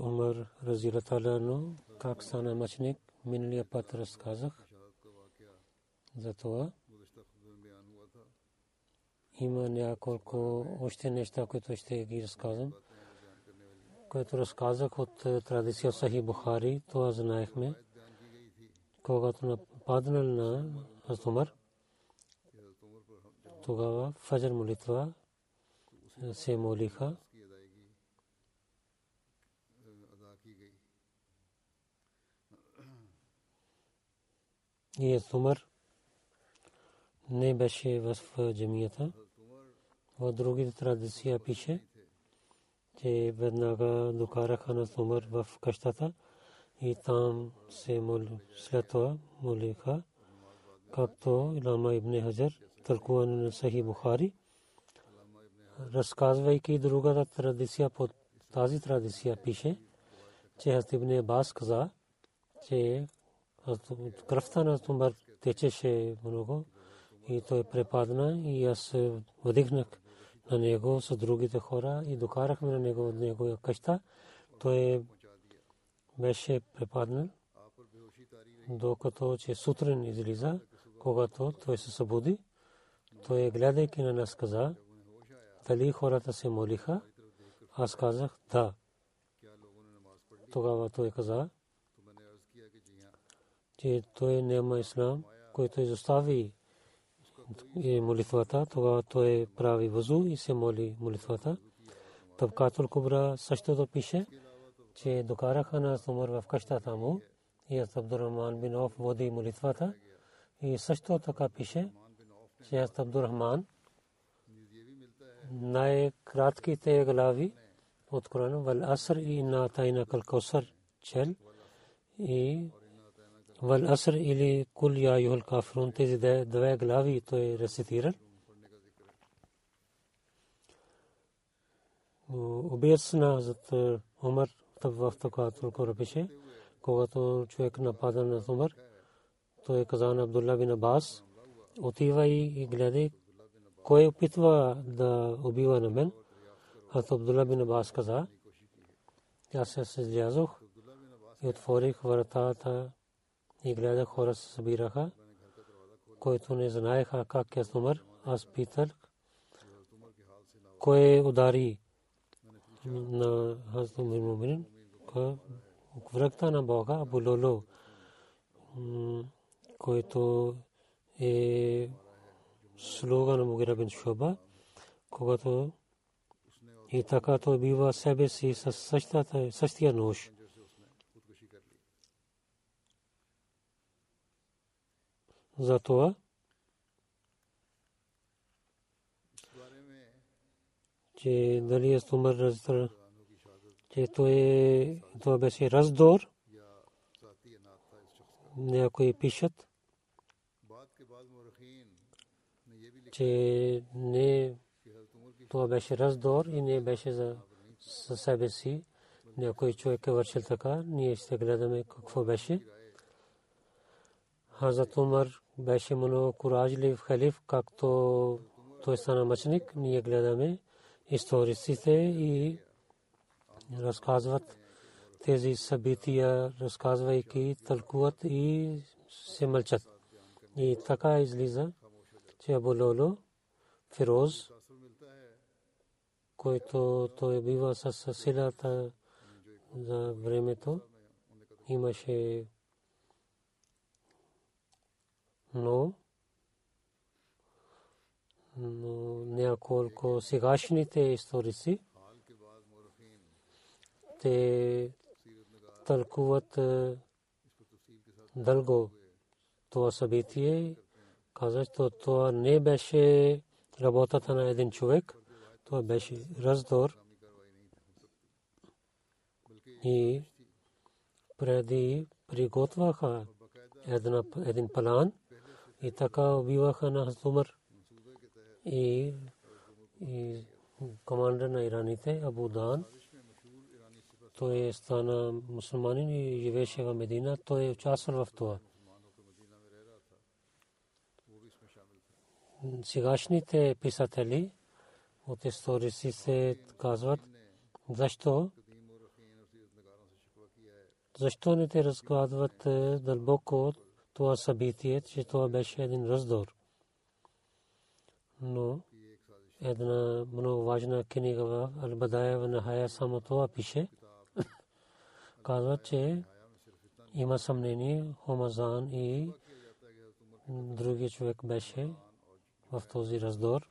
Умар Разилаталяно, как стана мъченик, миналия път разказах за това. Има няколко още неща, които ще ги разказвам. Което разказах от традиция Сахи Бухари, това знаехме. Когато нападнал на Хазрат Умар, тогава фаджр молитва се молиха. И Умар не беше в джамията. В другите традиция пише, че веднага докараха на Умар в къщата и там се моли, след това молиха, както Илама Ибн Хаджар, тълкуване на Сахи Бухари, разказвайки другата традиция по тази традиция пише, че Хазрат Ибн Абас каза, че кръвта на Умар течеше много и той препадна и аз вдигнах на него с другите хора и докарахме на него от него къща. Той беше препаднал, докато че сутрин излиза, когато той се събуди, той гледайки на нас каза, дали хората се молиха, аз казах да. Тогава той каза, че той няма ислам, който изостави молитвата, тогава той прави възу и се моли молитвата. Табкатул Кубра същото пише, че докараха на Умар в къщата му и Абдурахман бин Оф води молитвата. И също така пише, че Абдурахман най-кратките глави от Корана, Вал Аср и на Тайна Калкосър чел и Вал Аср или Кул Я Юхал Кафрун, тези две глави той рецитирал. Убиец на зад Умар в така толкова пише, когато човек напада на Умар, той каза на Абдулла бин Абас, отива и гледай кой опитва да убива на мен. Аз Абдулла бин Абас каза, аз се излязох и отворих вратата и гледах хора се събираха, които не знаеха как е Умар. Аз питах, кой удари на Хазрат Умар Мумин, врагта на Бога, Абу Лоло, който е слуга на Мугира бин Шуба, когато и така той бива себе си с същия нож. Затова че дали е Умар раздор, че той това беше раздор, някои пишат, че не това беше раздор и не беше за себе си. Някой човек е вършил така, ние ще гледаме какво беше. Хазрат Умар беше много куражлив халиф, както той стана мъченик. Ние гледаме историците и разказват тези събития, разказвайки, тълкуват и се мълчат. И така излиза, че Абу Лоло, Фироз, който той бива с силата за времето, имаше но но няколко сегашните историци те тълкуват дълго това събитие. Казах, че това не беше работата на един човек, това беше раздор. И преди приготвяха един план и така убиваха на Хазумър и, и командър на ираните Абу Дан. Той стана мусулманин и живееше в Медина. Той е участвал в това. Сегашните писатели от историци се казват, защо защо не те разкладват дълбоко това събитие, че това беше един раздор. Но една много важна книга в Албадая в Нахая само това пише. Казва, че има съмнение Хомазан и другия човек беше в този раздор.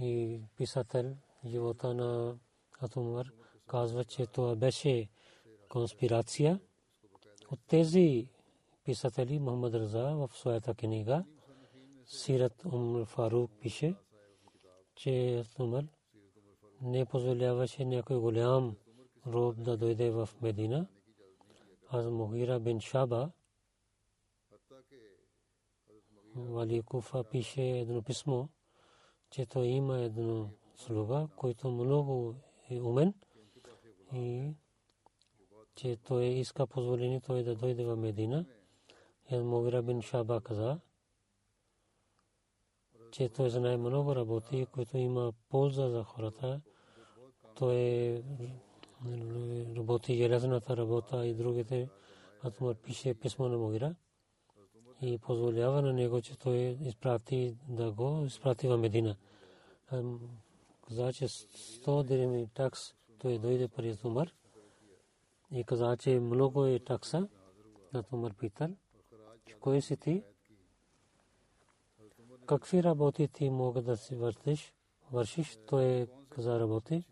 И писател живота на Атумар казва, че това беше конспирация. От тези писатели Мухаммад Раза в своята книга Сират Умр Фарук пише, че Атумар не позволяваше някой голям роб да дойде в Медина. Аз Мухира бин Шаба Вали Куфа пише едно писмо, че той има едно слуга, който много е умен и че той иска позволение той да дойде в Медина. И Мовира бин Шаба каза, че той знае много работи, които има полза за хората. Той работи железната работа и другите. Атмар пише писмо на Мовира и позволява на него, че той изпрати да го изпрати в Медина. Каза, че 100 диреми такс той дойде при Умар и каза, че много е такса. На Умар че кой си ти? Какви работи ти мога да си вършиш? Вършиш, той каза работи,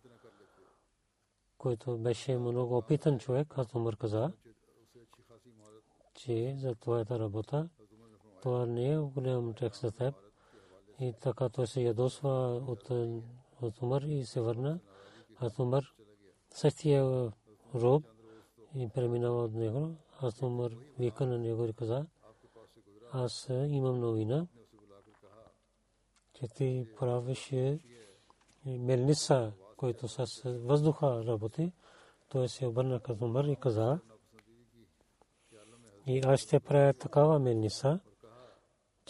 който беше много опитан човек, аз Умар каза, че за твоята работа това не е голям текст за теб. И така той се ядосва от, от Умар и се върна. Аз Умар същия роб и преминава от него. Аз Умар вика на него и каза, аз имам новина, че ти правиш мелница, който с въздуха работи. Той се обърна към Умар и каза, и аз ще правя такава мелница,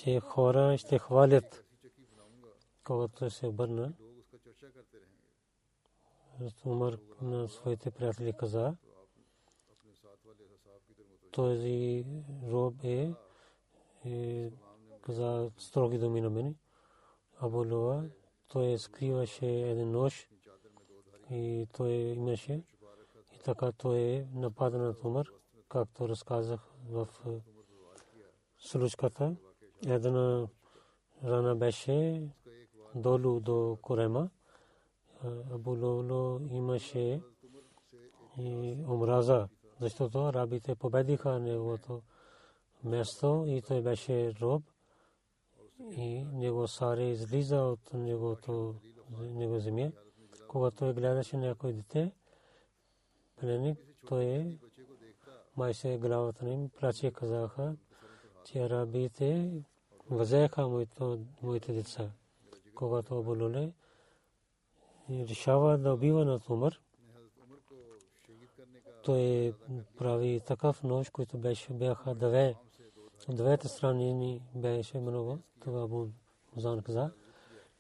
че хора ще хвалят, когато се обърна. Умар на своите приятели каза, този роб е, е каза строги думи на мене. Абу Луа, той скриваше един нож и той имаше и така той напада на Умар, както разказах в случката. Една рана беше долу до корема. Абу имаше и омраза, защото арабите победиха неговото място и той беше роб и него саре излиза от негото него земя. Когато той гледаше някой дете, пленник, той май се главата им плаче казаха, че арабите възеха моите деца. Когато Абулуле решава да убива на Умар, той прави такъв нож, който беше бяха две. От двете страни ни беше много. Това Абу Музан каза.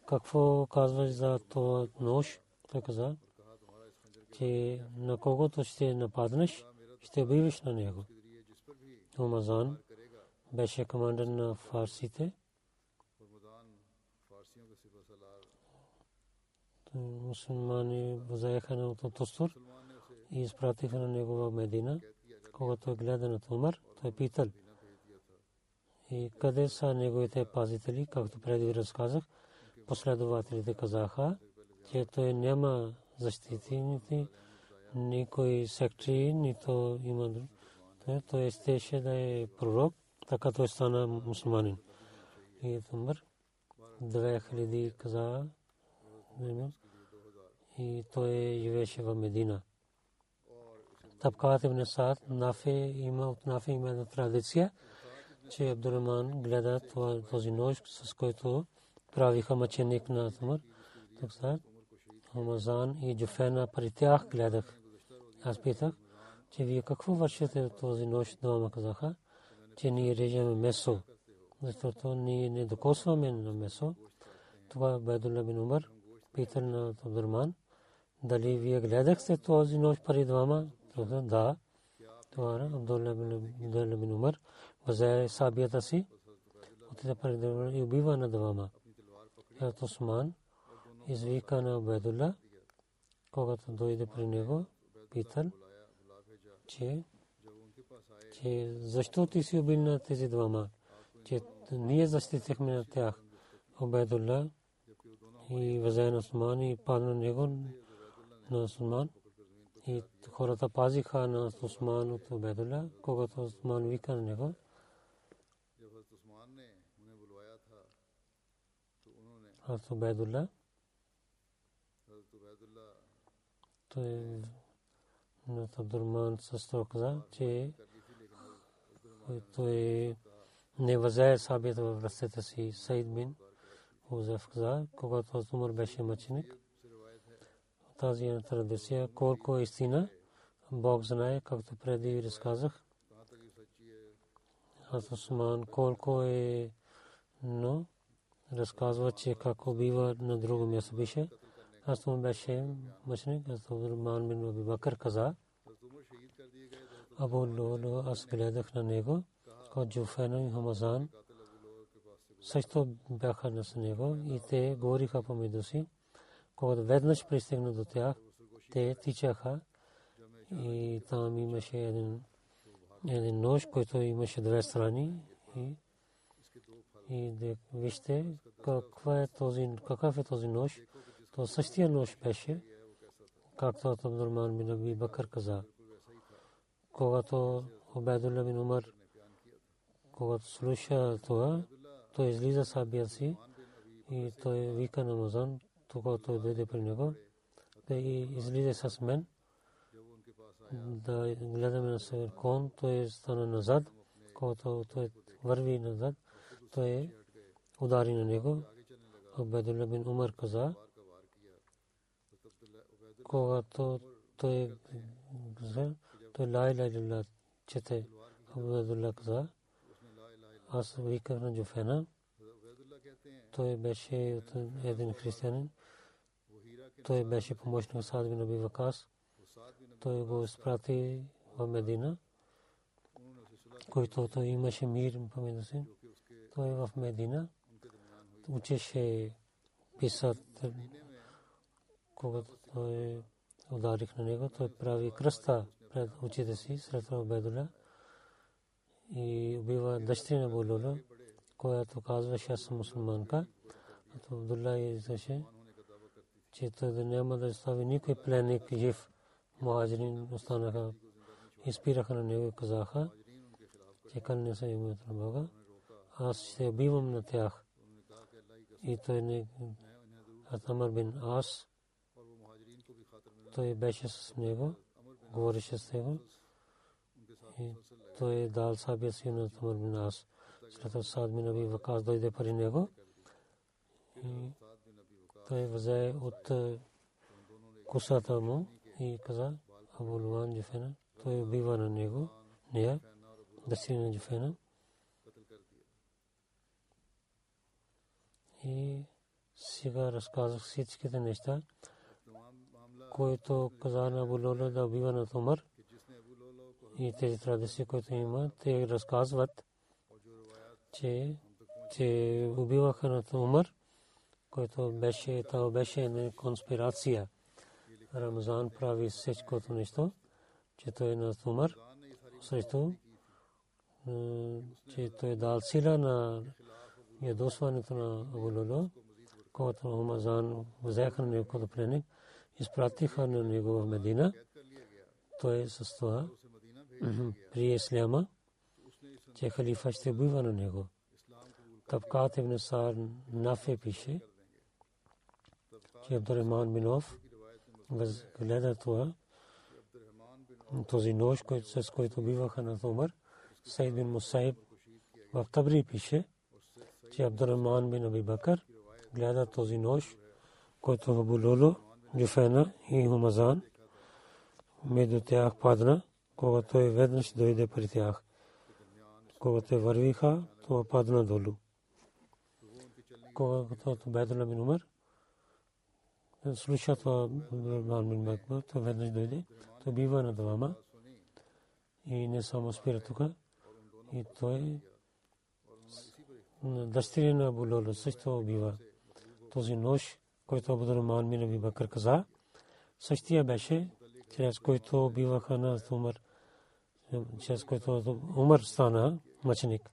Какво казваш за това нож? Той каза, че на когото ще нападнеш, ще убиваш на него. Омазан беше командир на фарсите. Мусулмани взеха на Тостур и изпратиха на него в Медина. Когато гледа на Умар, той питал. И къде са неговите пазители, както преди разказах, последователите казаха, че той няма защитници, никой сектори, нито има той щеше да е пророк, така той стана мусулманин. И Умар 2000 каза и той живееше в Медина. Табкат ибн Саад Нафе има от Нафе има една традиция, че Абдурахман гледа този нож, с който правиха мъченик на Умар. Тук са Омазан и Джуфена при тях гледах. Аз питах, че вие какво вършите този нощ дома, казаха, че ние режеме месо, защото ние не докосваме на месо. Това е Байдулла бин Умар, питал на Абдурман, дали вие гледахте този нощ пари двама? Да. Това е Абдулла бин Умар, взе сабията си, отиде пари и убива на двама. Ето Осман извика на Байдулла, когато дойде при него, питал, че, че защо ти си убил на тези двама? Че ние защитихме на тях. Обедулла и Вазайн Осман и падна него на Осман. И хората пазиха на Осман от Обедулла, когато Осман вика на него. Аз Обедулла. Той на Абдурман също каза, че той не възее сабит в ръцете си Сайд бин Узеф каза, когато Умар беше мъченик. Тази традиция, колко е истина, Бог знае, както преди разказах. Аз Осман колко е, но разказва, че как бива на друго място беше. Аз му беше мъчник, аз Абдурман бин Аби Бакър каза. Абу Лоло, аз гледах на него, кod Джуфена и Хамазан. Също бяха на него и те говориха помежду си. Когато веднъж пристигна до тях, те тичаха и там имаше един, един нож, който имаше две страни и, и вижте каква е този, какъв е този нож. То същия нож беше, както Абдурман бин Аби Бакър каза. Когато Обедулла бин Умар, когато слуша това, той излиза сабия си и той вика на Мазан, когато той дойде при него, да излиза с мен, да гледаме на север кон, той стана назад, когато той върви назад, той удари на него. Обедулла бин Умар каза, когато той той ла иля илля чете Абдулла каза. Аз виках на Джуфена. Той беше един християнин. Той беше помощник Саад бин Аби Вакас. Той го изпрати в Медина, който той имаше мир помежду си. Той в Медина учеше писат когато той ударих на него, той прави кръста пред очите си сред Обедула и убива дъщеря на Булула, която казваше аз съм мусулманка. То Абдулла изаше, че да няма да остави никой пленник жив. Мухаджирин останаха и на него и казаха, че кълне са името на Бога. Аз ще убивам на тях. И той не Атамар бин Ас той беше с него, говореше с него И той е дал сабия си на Тамар бин Ас. След Саад бин Аби Вакас дойде при него. И той взе от е, косата му и каза Абу Луан Джуфена. Той убива на него, нея, дъщеря на Джуфена. И сега разказах всичките неща, които каза на Абу Лола да убива на Томар. И тези традиции, които има, те разказват, че, че убиваха на Томар, който беше, това беше една конспирация. Рамзан прави всичкото нещо, че той е на Томар, срещу, че той е дал сила на ядосването на Абу Лола, когато Рамазан взеха на него като пленник, изпратиха на него в Медина. Той е с това при Исляма, че халифа ще убива на него. Табкат ибн Сар Нафе пише, че Абдурахман Минов гледа това, този нож, с който убиваха на Умар, Сайд бин Мусайб в Табри пише, че Абдурахман бин Аби гледа този нож, който в Булоло, Джуфена и Хумазан, между тях падна, когато той веднъж дойде при тях. Когато вървиха, това падна долу. Когато Бедула бин Умар слуша това Бан бин Макба, то веднъж дойде, то бива на двама и не само спира тук. И той дъщеря на Булоло също убива. Този нож, който Абдурахман бин Аби Бакър каза, същия беше, чрез който убиваха на Умар чрез който Умар стана мъченик.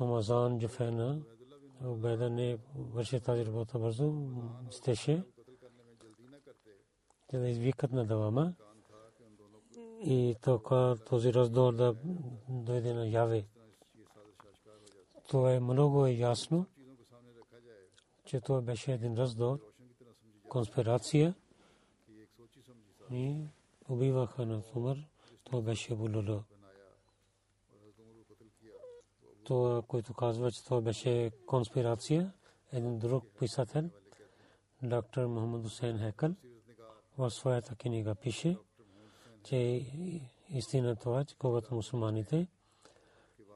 Омазан Джуфена, Убеда не върши тази работа бързо, стеше, те да извикат на Давама и така този раздор да дойде на Яве. Това е много ясно, че това беше един раздор, конспирация и убиваха на Умар то беше Булулу. Това, който казва, че това беше конспирация, един друг писател, доктор Мохамед Хусейн Хекъл, в своята книга пише, че истина това, че когато мусулманите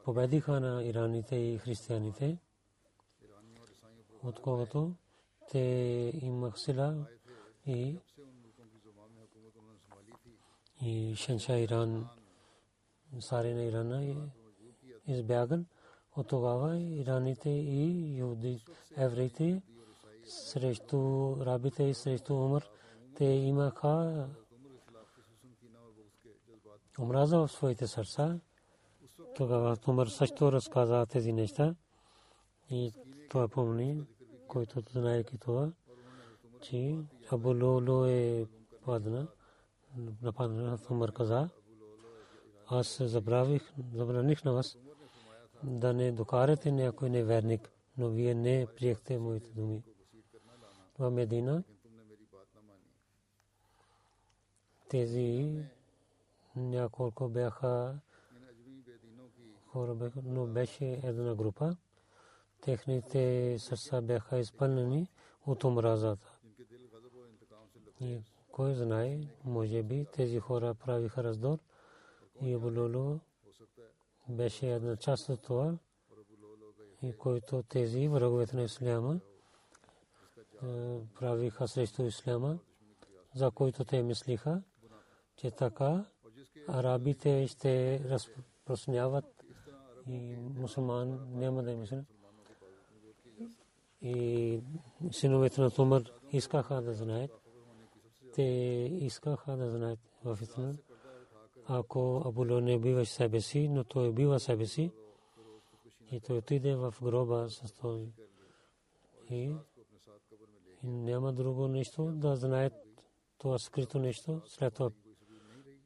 победиха на ираните и християните, от когато те имах сила и и Шенша Иран, Саре на Ирана избяган. От тогава ираните и юди, евреите срещу рабите и срещу Умар, те имаха омраза в своите сърца. Тогава Умар също разказа тези неща и това помни, който знаеки това, че Абу Лоло е падна нападна Умар каза, аз забравих, забраних на вас да не докарате някой неверник, но вие не приехте моите думи. В Медина тези няколко бяха хора, но беше една група. Техните сърца бяха изпълнени от омразата. Кой знае, може би тези хора правиха раздор и Абулоло беше една част от това, и който тези враговете на Исляма правиха срещу Исляма, за който те мислиха, че така арабите ще разпространяват и мусулман няма да мислят. И синовете на Тумър искаха да знаят, те искаха да знаят в истина. Ако Абуло не убиваш себе си, но той убива себе си, и той отиде в гроба с този. И, и няма друго нещо да знаят това скрито нещо. След това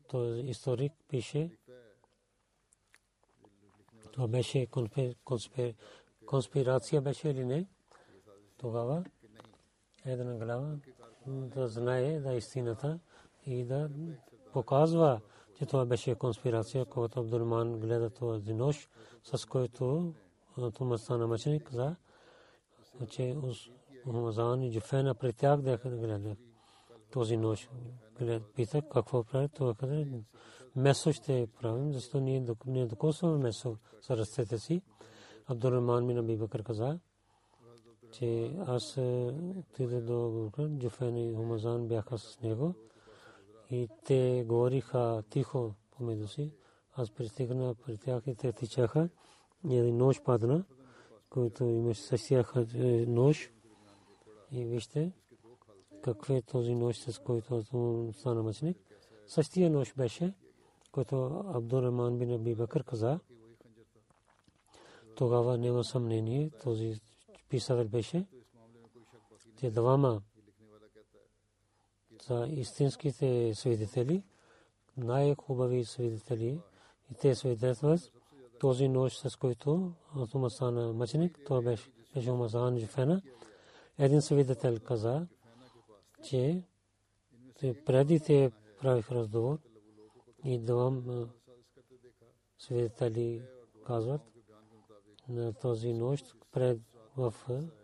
този историк пише, това беше конспирация беше или не. Тогава една глава да знае да истината и да показва, че това беше конспирация, когато Абдулман гледа този нож, с който Тума стана мъченик, каза, че Мухамазан и Джуфена при тях да гледа този нож. Пита какво прави, това каза, месо ще правим, защото ние не докосваме месо с ръцете си. Абдурахман ми Наби Бакър каза, че аз отида до Джуфен и Хумазан бяха с него и те говориха тихо помежду си. Аз пристигна при тях и те тичаха. Един нож падна, който имаше същия нож. И вижте какъв е този нож, с който стана мъченик. Същия нож беше, който Абдурахман бин Аби Бакър каза. Тогава няма съмнение, този писател беше, те двама за истинските свидетели, най-хубави свидетели, и те свидетелстват този нощ, с който Атума мъченик, това беше, беше Умазан Жуфена. Един свидетел каза, че преди те правих разговор и двама свидетели казват на този нощ пред в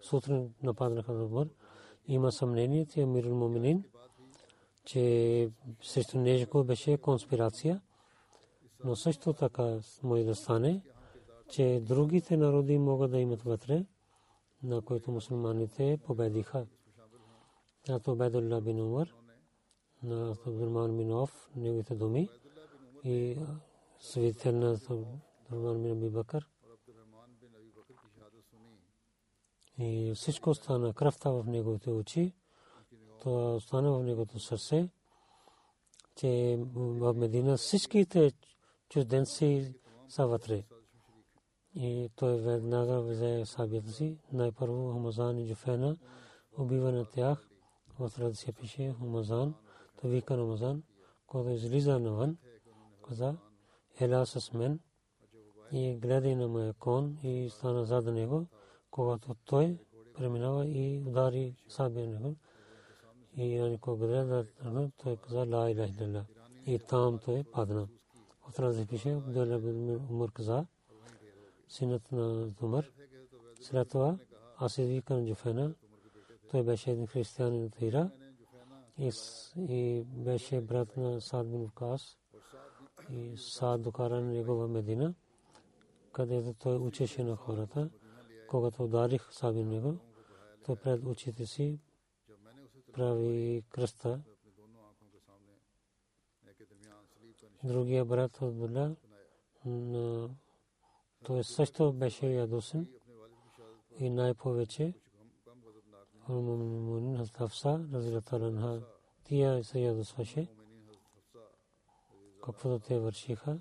сутрин нападнаха на Умар. Има съмнение, че Амир Муминин, че срещу него беше конспирация, но също така може да стане, че другите народи могат да имат вътре, на които мусулманите победиха. На Обедулла бин Умар, на Абдурман бин неговите думи и свидетел на Абдурман бин Аби Бакър, И всичко стана кръвта в неговите очи. Това остана в неговото сърце, че в Медина всичките чужденци са вътре. И той веднага взе сабията си. Най-първо Хумазан и Джуфена убива на тях. В традиция пише Хумазан. То вика Хумазан, който излиза навън, каза, ела с мен и гледай на моя кон и стана зад него когато той преминава и удари сабия него. И на него гледа, той каза ла иляха илlallah. И там той падна. От раз пише Абдулла бин Умар каза, синът на Умар. След това аз извикам Джуфена. Той беше един християнин от Ира и беше брат на Сад бин Вкас. И Сад докара на него в Медина, където той учеше на хората когато ударих саби него, то пред очите си прави кръста. Другия брат Абдулла, той също беше ядосен и най-повече Мумин Хафса, разилата тия се ядосваше, каквото те вършиха.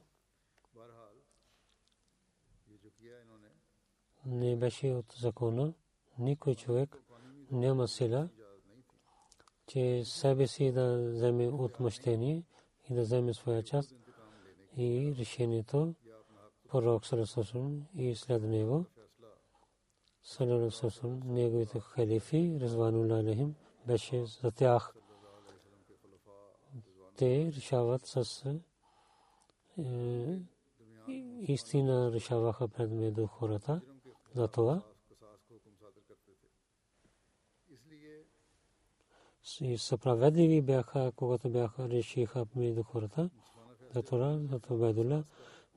Не беше от закона. Никой човек няма сила, че себе си да вземе отмъщение и да вземе своя част и решението пророк Сарасусун и след него Сарасусун, неговите халифи, Резванула Алехим, беше за тях. Те решават с е, истина решаваха пред хората за това. И съправедливи бяха, когато бяха решиха между хората. За това, за това Байдула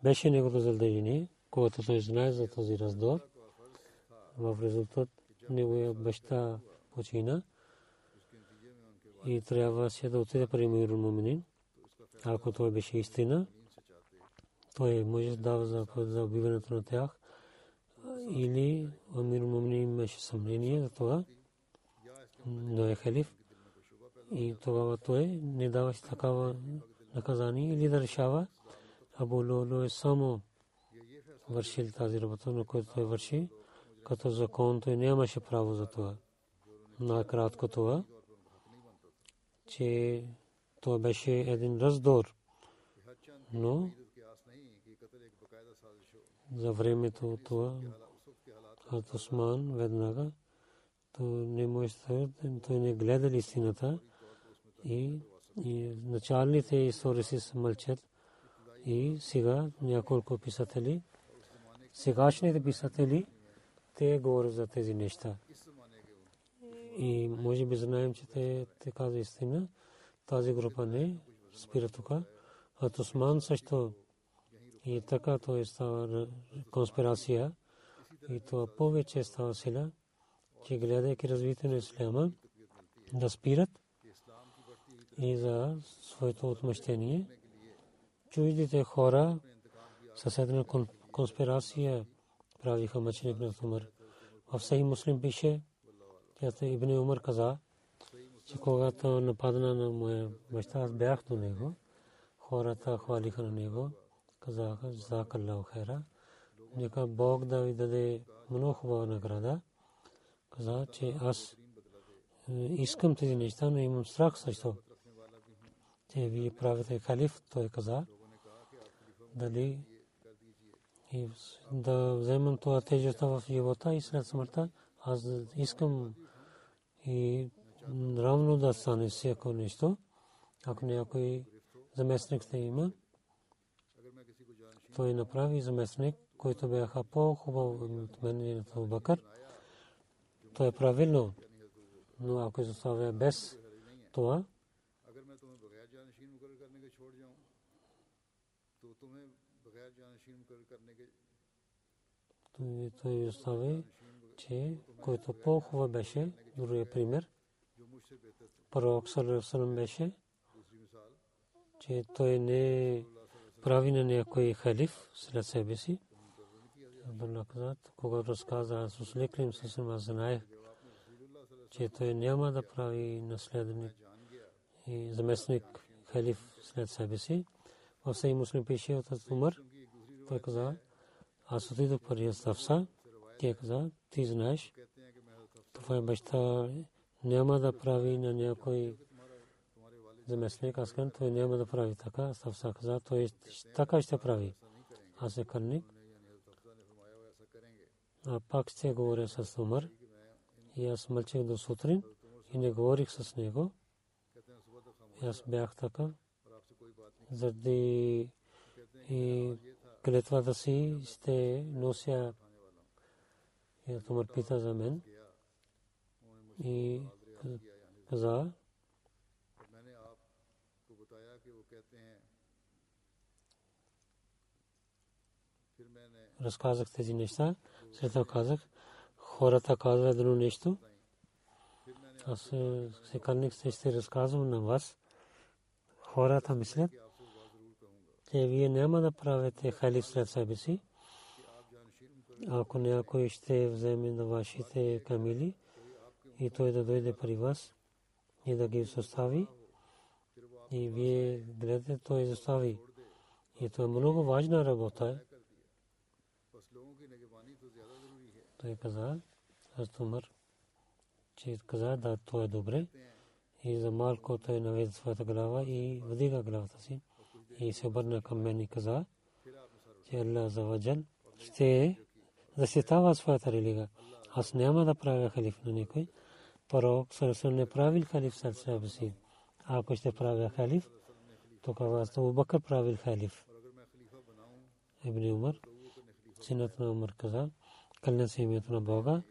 беше неговото задължение, когато той знае за този раздор. В резултат неговия баща почина и трябваше да отиде при Мирул Муминин. Ако той беше истина, той може да дава за убиването на тях или Амир Мумни имаше съмнение за това, но е халиф и тогава той не даваше такава наказание или да решава. Абу Лоло е само вършил тази работа, на която той върши, като закон той нямаше право за това. Накратко това, че това беше един раздор, но за времето това от Осман веднага то не може той не гледа истината и, и началните историци мълчат И сега няколко писатели, сегашните писатели, те говорят за тези неща. И може би знаем, че те, те каза истина. Тази група не спира тук. А Тусман също и така то е става конспирация. И това повече става сила, че гледайки развитие на исляма, да спират и за своето отмъщение. Чуждите хора съседна конспирация правиха мъченик на Умар. В Сей Муслим пише, Тята Ибн Умар каза, че когато нападна на моя баща, аз бях до него. Хората хвалиха на него, казаха, Закаллаху хайра. Нека Бог да ви даде много хубава награда. Каза, че аз искам тези неща, но имам страх също. Че вие правите халиф, той каза. Дали и да вземам това тежестта в живота и след смъртта, аз искам и равно да стане всяко нещо. Ако някой заместник ще има, той направи заместник, който бяха по-хубав от мен и от Бакър. То е правилно. Но ако заставя без това, той остави, че който по-хубав беше, другия пример, пророк Салерасалам беше, че той не прави на някой халиф след себе си. Абдулла каза, когато разказа аз услеклим се съм знаех, че той няма да прави наследник и заместник халиф след себе си. В Сей Муслим пише от Умар, той каза, аз отидох при Ставса, тя каза, ти знаеш, това е баща няма да прави на някой заместник, аз казвам, той няма да прави така, Ставса каза, той така ще прави. Аз е кърник. А пак ще говоря с Умар. И аз мълчах до сутрин и не говорих с него. И аз бях така. Заради и клетвата си ще нося и Умар пита за мен. И каза, разказах тези неща. След това казах, хората казват едно нещо. Аз се каних се ще разказвам на вас. Хората мислят, че вие няма да правите халиф след себе си. Ако някой ще вземе на вашите камили и той да дойде при вас и да ги състави, и вие гледате, той застави. И това е много важна работа. Той каза, аз Умар, че каза, да, то е добре. И за малко той наведе своята глава и вдига главата си. И се обърна към мен и каза, че Аллах за ваджал ще защитава своята религия. Аз няма да правя халиф на никой. Пророк Сърсън не правил халиф след себе си. Ако ще правя халиф, тогава аз Бакър правил халиф. Ибн Умар, синът на Умар каза, се името на Бога.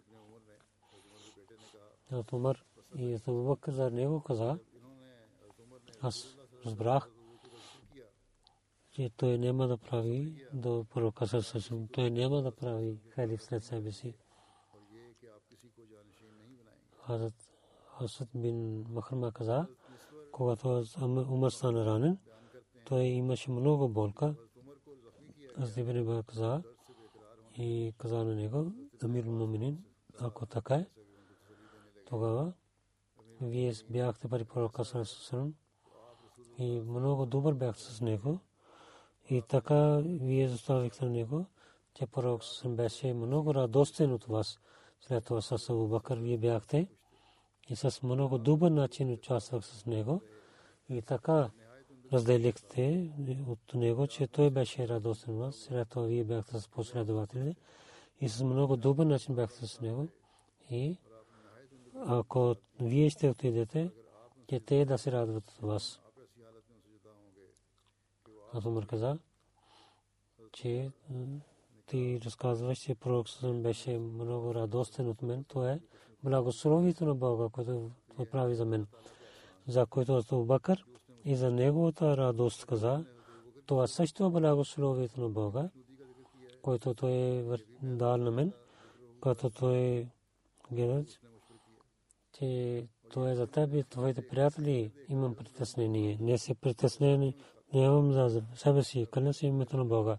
От Умар и Абу Бакър за него каза, аз разбрах, че той няма да прави до пророка Сърсън. Той няма да прави халиф след себе си. Хазрат Асад бин Махрма каза, когато Умар стана ранен, той имаше много болка. Аз Ибн каза и каза на него, Амир Муминин, ако така е, тогава вие бяхте при пророка Сарасусалам и много добър бяхте с него. И така вие заставихте на него, че пророк беше много радостен от вас. След това с Абу Бакър вие бяхте и с много добър начин участвах с него. И така разделихте от него, че той беше радостен вас. След това вие бяхте с последователите и с много добър начин бяхте с него. И ако вие ще отидете, че те да се радват от вас. Аз Умар каза, че ти разказваш, че пророк беше много радостен от мен. То е благословието на Бога, което прави за мен. За което Абу Бакър и за неговата радост каза, това също е благословието на Бога, което той е дал на мен, като той гледа, че това е за теб и твоите приятели имам притеснение. Не се притеснени, нямам за себе си, къде си името на Бога.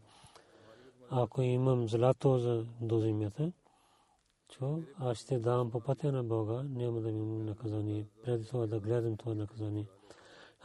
Ако имам злато за до земята, чо, аз ще давам по пътя на Бога, няма да имам наказание. Преди това да гледам това наказание.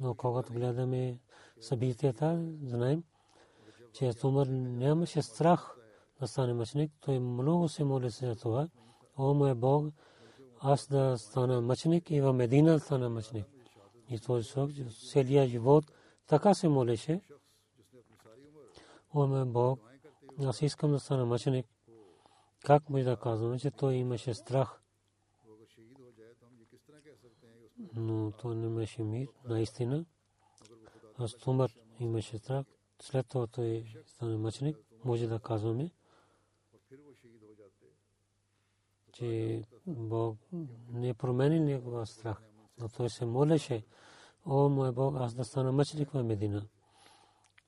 но когато гледаме събитията, знаем, че Тумър нямаше страх да стане мъчник. Той много се моли за това. О, мой Бог, аз да стана мъчник и в Медина да стана мъчник. И той срок, целия живот така се молеше. О, мой Бог, аз искам да стана мъченик. Как може да казваме, че той имаше страх? Но той не имаше мир, наистина. Аз Тумър имаше страх. След това той стане мъченик. Може да казваме, че Бог не промени негова страх. Но той се молеше, о, мой Бог, аз да стана мъченик в Медина.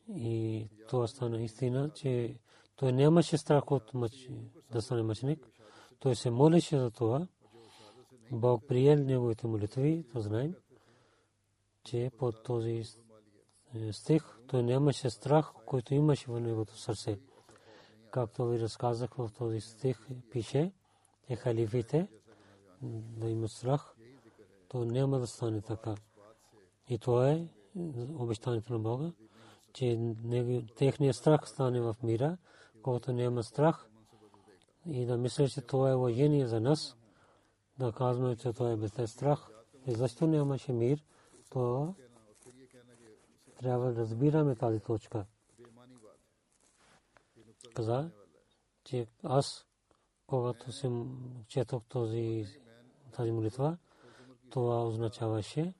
И това стана истина, че той нямаше страх от мъч, да стане мъченик. Той се молеше за това. Бог приел неговите молитви, то знаем, че под този стих той нямаше страх, който имаше в неговото сърце. Както ви разказах в този стих, пише, че халифите да имат страх, то няма да стане така. И това е обещанието на Бога, че техният страх стане в мира, когато няма страх и да мисля, че това е уважение за нас, да казваме, че това е без страх. И защо нямаше мир, то трябва да разбираме тази точка. Каза, че аз, когато съм четох този, тази молитва, това означаваше,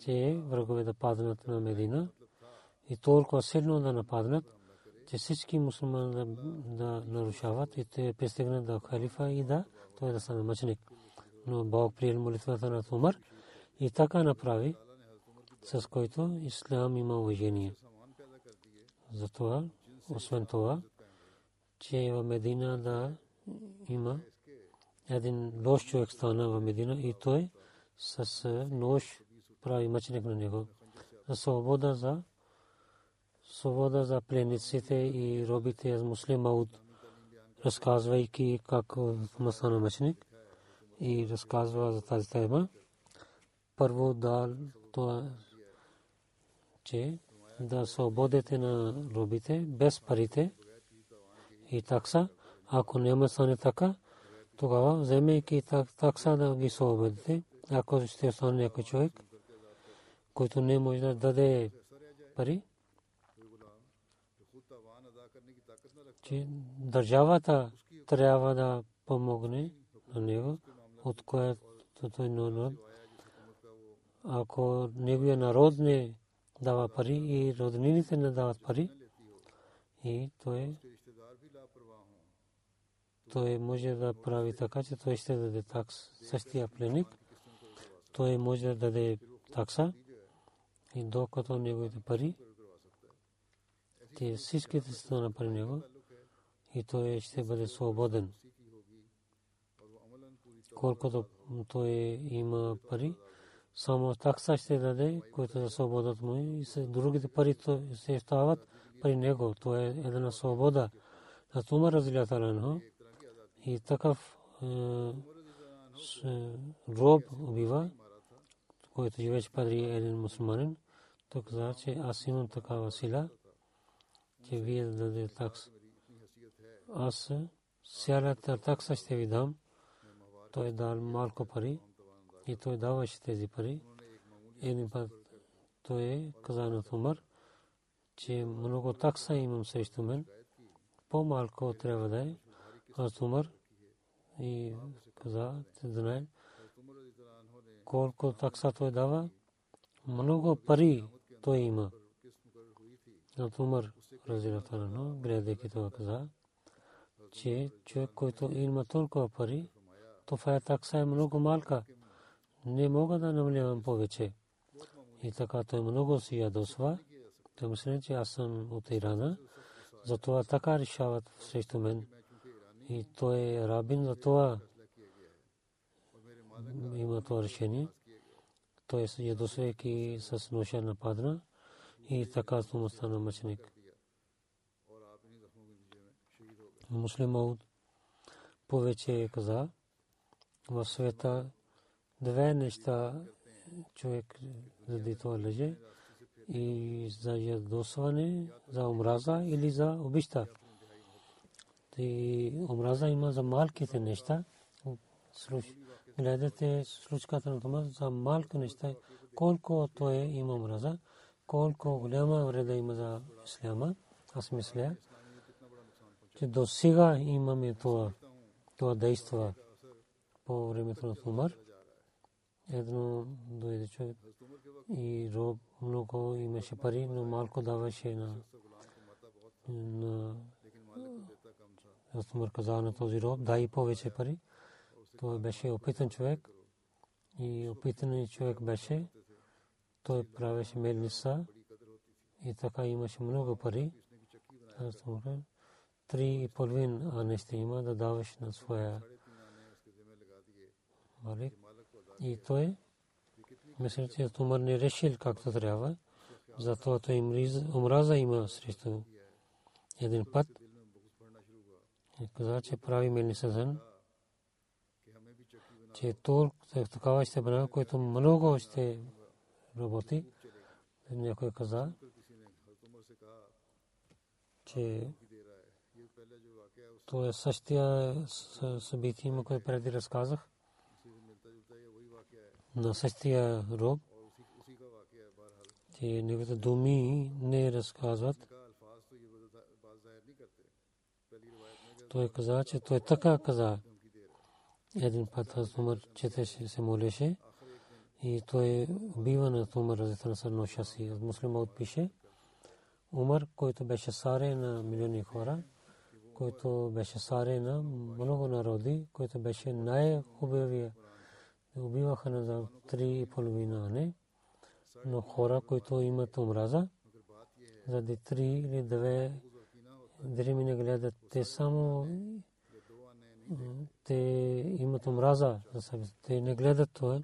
че врагове да паднат на Медина и толкова силно да нападнат, че всички мусулмани да, да нарушават и те пристигнат до халифа и да той да стане мъченик. Но Бог приел молитвата на Умар и така направи, с който ислам има уважение. Затова, освен това, че в Медина да има един лош човек стана в Медина и той с нож прави мъченик на него. Свобода за свобода за пленниците и робите с муслим Ауд, разказвайки как стана мъченик и разказва за тази тема. Първо да това, че да свободите на робите без парите и такса. Ако няма стане така, тогава вземайки такса да ги свободите. Ако ще стане някой човек, който не може да даде пари, че държавата трябва да помогне на него, от което той народ. Ако неговия народ не дава пари и роднините не дават пари, и той той може да прави така, че той ще даде такс. Същия пленник, той може да даде такса и докато неговите пари, те всичките са на пари него, и той ще бъде свободен. Колкото той има пари, само такса ще даде, който е свободът му и другите пари се стават при него. То е една свобода. На Тума разлята и такъв роб убива, който живее при един мусулманин. Той каза, че аз имам такава сила че вие да дадете такс. Аз цялата такса ще ви дам. Той дал малко пари и той даваше тези пари. Един път той е каза на Умар, че много такса имам срещу мен. По-малко трябва да е. Аз Умар и каза, че знае колко такса той дава. Много пари той има. На Умар разилатарано, гледайки това каза, че човек, който има толкова пари, това е такса е много малка. Не мога да намалявам повече. И така той много си ядосва. Той мисли, че аз съм от Ирана. Затова така решават срещу мен. И той е рабин, затова има това решение. Той е ядосвайки с ноша нападна и така му стана мъченик. Муслим Мауд повече каза в света две неща човек заради това лъже и за ядосване, за омраза или за обичта. И омраза има за малките неща. Гледате случката на това за малко неща. Колко той има омраза, колко голяма вреда има за исляма. Аз мисля, че до сега имаме това, това действа по времето на Умар едно дойде човек и роб много имаше пари, но малко даваше на на Умар каза на този роб, дай повече пари. Той беше опитан човек и опитан човек беше. Той правеше мелница и така имаше много пари. Три и половин, а не ще има да даваш на своя малик. И той мисля, че Тумар не решил както трябва. Затова той омраза има срещу един път. И каза, че прави мелница че толкова такава ще бъде, което много ще работи. Някой каза, че то е същия събитие, което преди разказах на същия роб, че неговите думи не разказват. Той каза, че той така каза. Един път аз Умар четеше, се молеше и той убива на Умар разитана са ноша си. Муслима отпише. Умар, който беше саре на милиони хора, който беше саре на много народи, който беше най-хубавия убиваха на три и половина, не. Но хора, които имат омраза, заради три или две дреми не гледат, те само те имат омраза за себе си. Те не гледат това.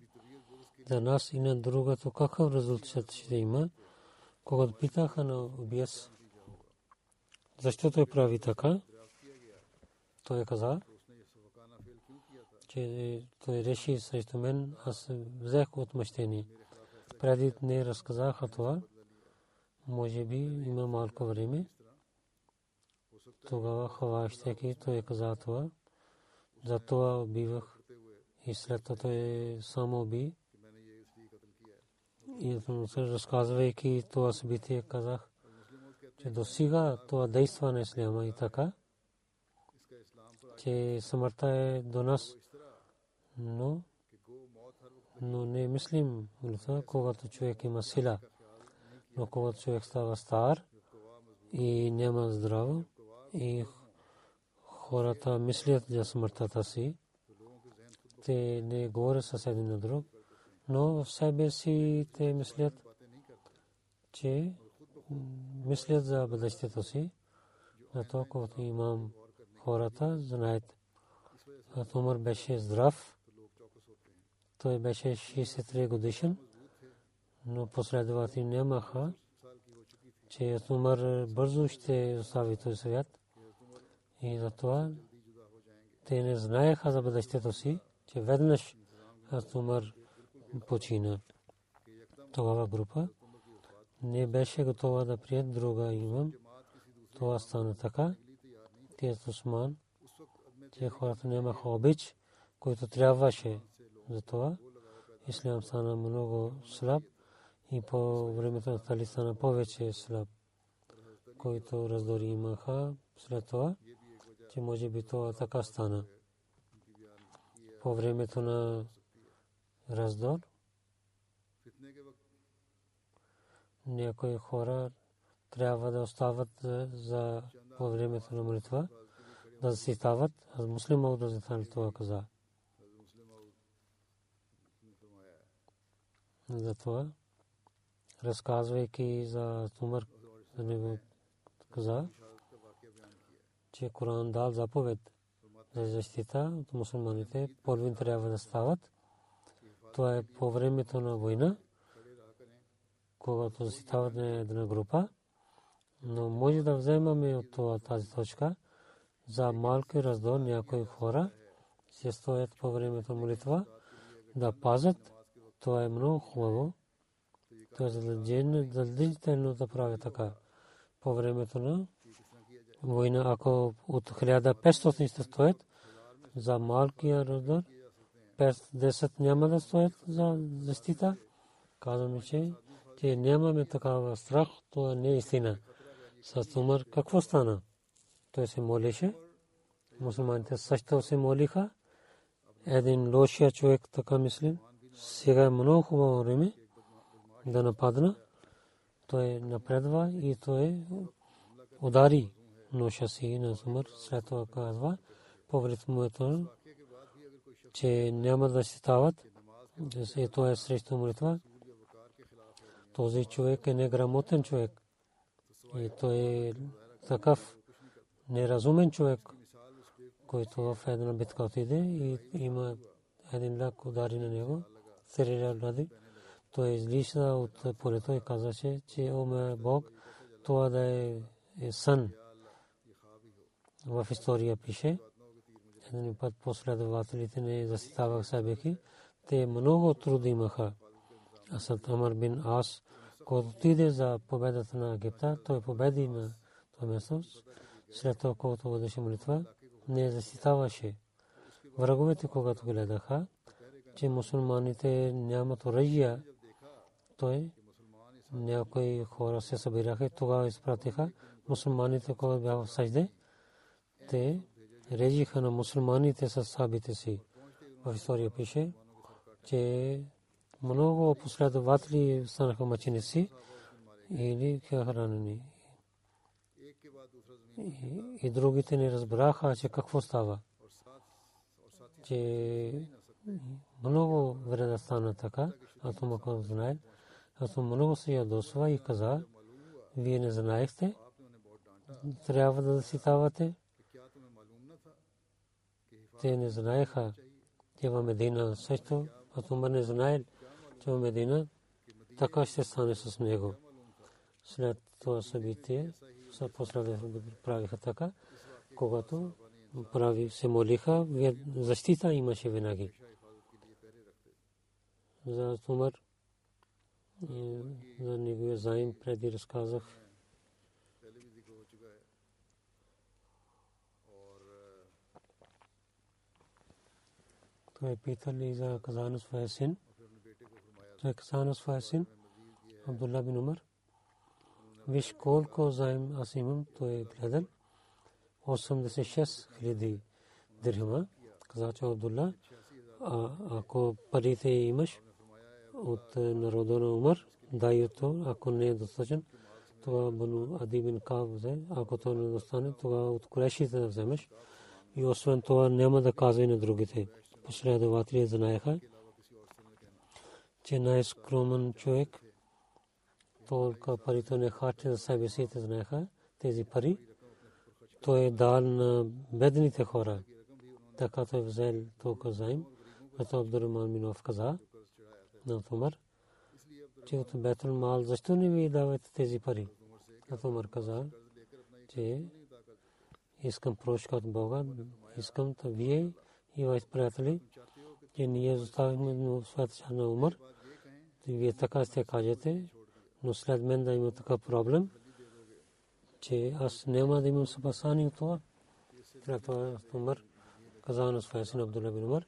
За нас и на другото какъв резултат ще има. Когато питаха на убиец, защо той прави така, той каза, че той реши срещу мен, аз взех отмъщение. Преди не разказаха това. Може би има малко време. Тогава хващайки, той каза това. Затова убивах. И след това той само уби. И разказвайки това събитие, казах, че до сега това действа на исляма и така, че смъртта е до нас но, но не мислим, когато човек има сила. Но когато човек става стар и няма здраво и хората мислят за смъртта си, те не говорят с един на друг, но в себе си те мислят, че мислят за бъдещето си, зато когато имам хората, знаят, Умар беше здрав, той беше 63 годишен, но последователи нямаха, че Умар бързо ще остави този свят. И затова те не знаеха за бъдещето си, че веднъж Умар почина. Тогава група не беше готова да прият друга имам. това стана така. Тият Осман, че хората нямаха обич, който трябваше за това. Ислям стана много слаб и по времето на Тали стана повече слаб, който раздори имаха след това, че може би това така стана. По времето на раздор, някои хора трябва да остават за по времето на молитва, да защитават. Аз муслим да защитавам това каза. Затова, разказвайки за Тумър, за него каза, че Коран дал заповед за защита от мусулманите. Половин трябва да стават. Това е по времето на война, когато защитават на една група. Но може да вземаме от това тази точка за малки раздор някои хора се стоят по времето молитва да пазят. Това е много хубаво. Това е задължително да прави така. По времето на война, ако от 1500 ще стоят за малкия раздор, 5-10 няма да стоят за защита. Казваме, че, че нямаме такава страх, това не е истина с Умар какво стана? Той се молеше. Мусулманите също се молиха. Един лошия човек така мисли. Сега е много хубаво време да нападна. Той напредва и той удари ноша си на Умар. След това казва, повред моето, че няма да се стават. И това е срещу молитва. Този човек е неграмотен човек. И той е такъв неразумен човек, който в една битка отиде и има един лак удари на него, стреля ради. Той излиза от полето и казаше, че о Бог, това да е, е сън. В история пише, един път последователите не защитаваха себе те много труд имаха. Асад Амар бин Ас когато отиде за победата на Египта, той победи на това място. След това, когато водеше молитва, не защитаваше. Враговете, когато гледаха, че мусулманите нямат оръжия, той някои хора се събираха и тогава изпратиха мусулманите, когато бяха в съжде, те режиха на мусулманите с сабите си. В история пише, че много последователи станаха мъченици или хранени. И другите не разбраха, че какво става. Че много вреда стана така, а то Макон знае. А то много се ядосва и каза, вие не знаехте, трябва да защитавате. Те не знаеха, че в Медина също, а то не че в Медина така ще стане с него. След това събитие, последвали правиха така, когато прави се молиха, защита имаше винаги. За Тумър, за неговия заим преди разказах. Той питали за казано своя син. Той каза на своя син, Абдулла бин Умар, виж колко заем аз имам, той е гледал, 86 хиляди дирхама. Каза, че Абдулла, ако парите имаш от народа на Умар, дай то, ако не е достатъчен, това Бану Ади бин Каб взе, ако то не достане, тогава от корешите да вземеш. И освен това няма да казва и на другите. Последователи знаеха, че най-скромен човек толкова парите не харчи за себе си, те знаеха тези пари. Той е дал на бедните хора. Така той взел толкова заем. Като Абдурман Минов каза на Тумар, че от Бетъл Мал защо не ви давате тези пари? А Тумар каза, че искам прошка от Бога, искам да вие и вашите приятели, че ние оставихме света на Умар, вие така сте кажете, но след мен да има такъв проблем, че аз няма да имам спасание от това. Това Умар каза на своя син Абдулла бин Умар,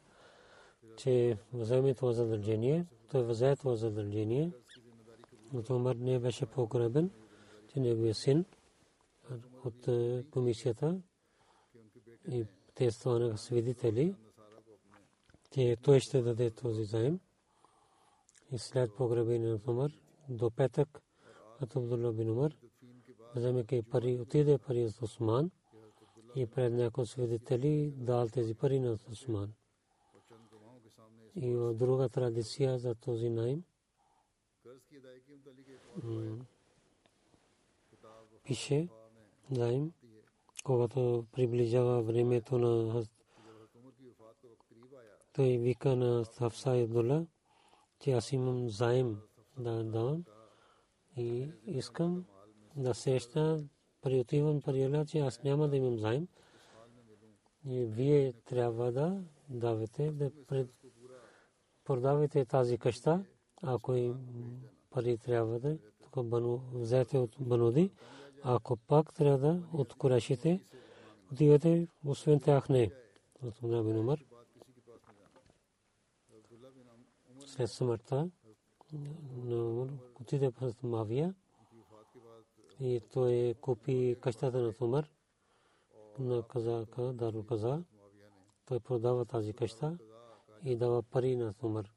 че вземе това задължение, той взе това задължение. Но Умар не беше погребен, че неговия син от комисията и те станаха свидетели, че той ще даде този заем. И след погребение на Умар до петък от Абдулла бин Умар вземайки пари, отиде пари от Осман и пред някои свидетели дал тези пари на Осман. И друга традиция за този найм пише найм, когато приближава времето на той вика на Хафса Абдулла, че аз имам заем да давам и искам да сеща при отивам при че аз няма да имам заем. И вие трябва да давате, да пред, продавате тази къща, ако и пари трябва да тук бану, взете от бануди, ако пак трябва да откорашите, отивате, освен тях не. От Бин Умар. След смъртта на отиде в Мавия, и той купи къщата на Умар на казака, Дару Каза. Той продава тази къща и дава пари на Умар.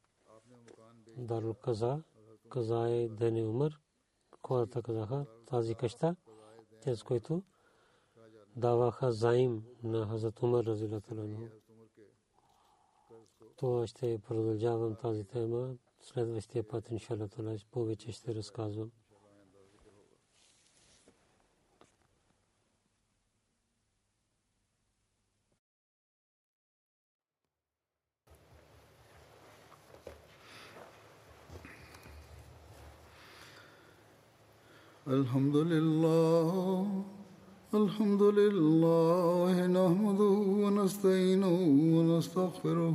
Дару Каза, каза е Дене Умар, хората казаха тази къща, чрез който даваха заим на Хазрат Умар разилаталанhu. Това ще продължавам тази тема. Следващия път, иншалlah, повече ще разказвам. الحمد لله الحمد لله نحمده ونستعينه ونستغفره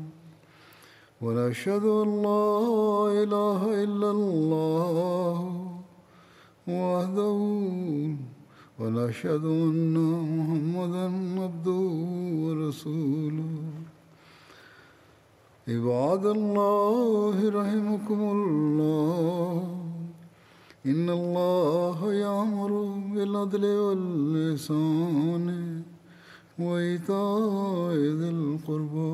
ونشهد أن لا إله إلا الله وحده ونشهد أن محمدا عبده ورسوله. عباد الله رحمكم الله إن الله يأمر بالعدل واللسان وإيتاء ذي القربى.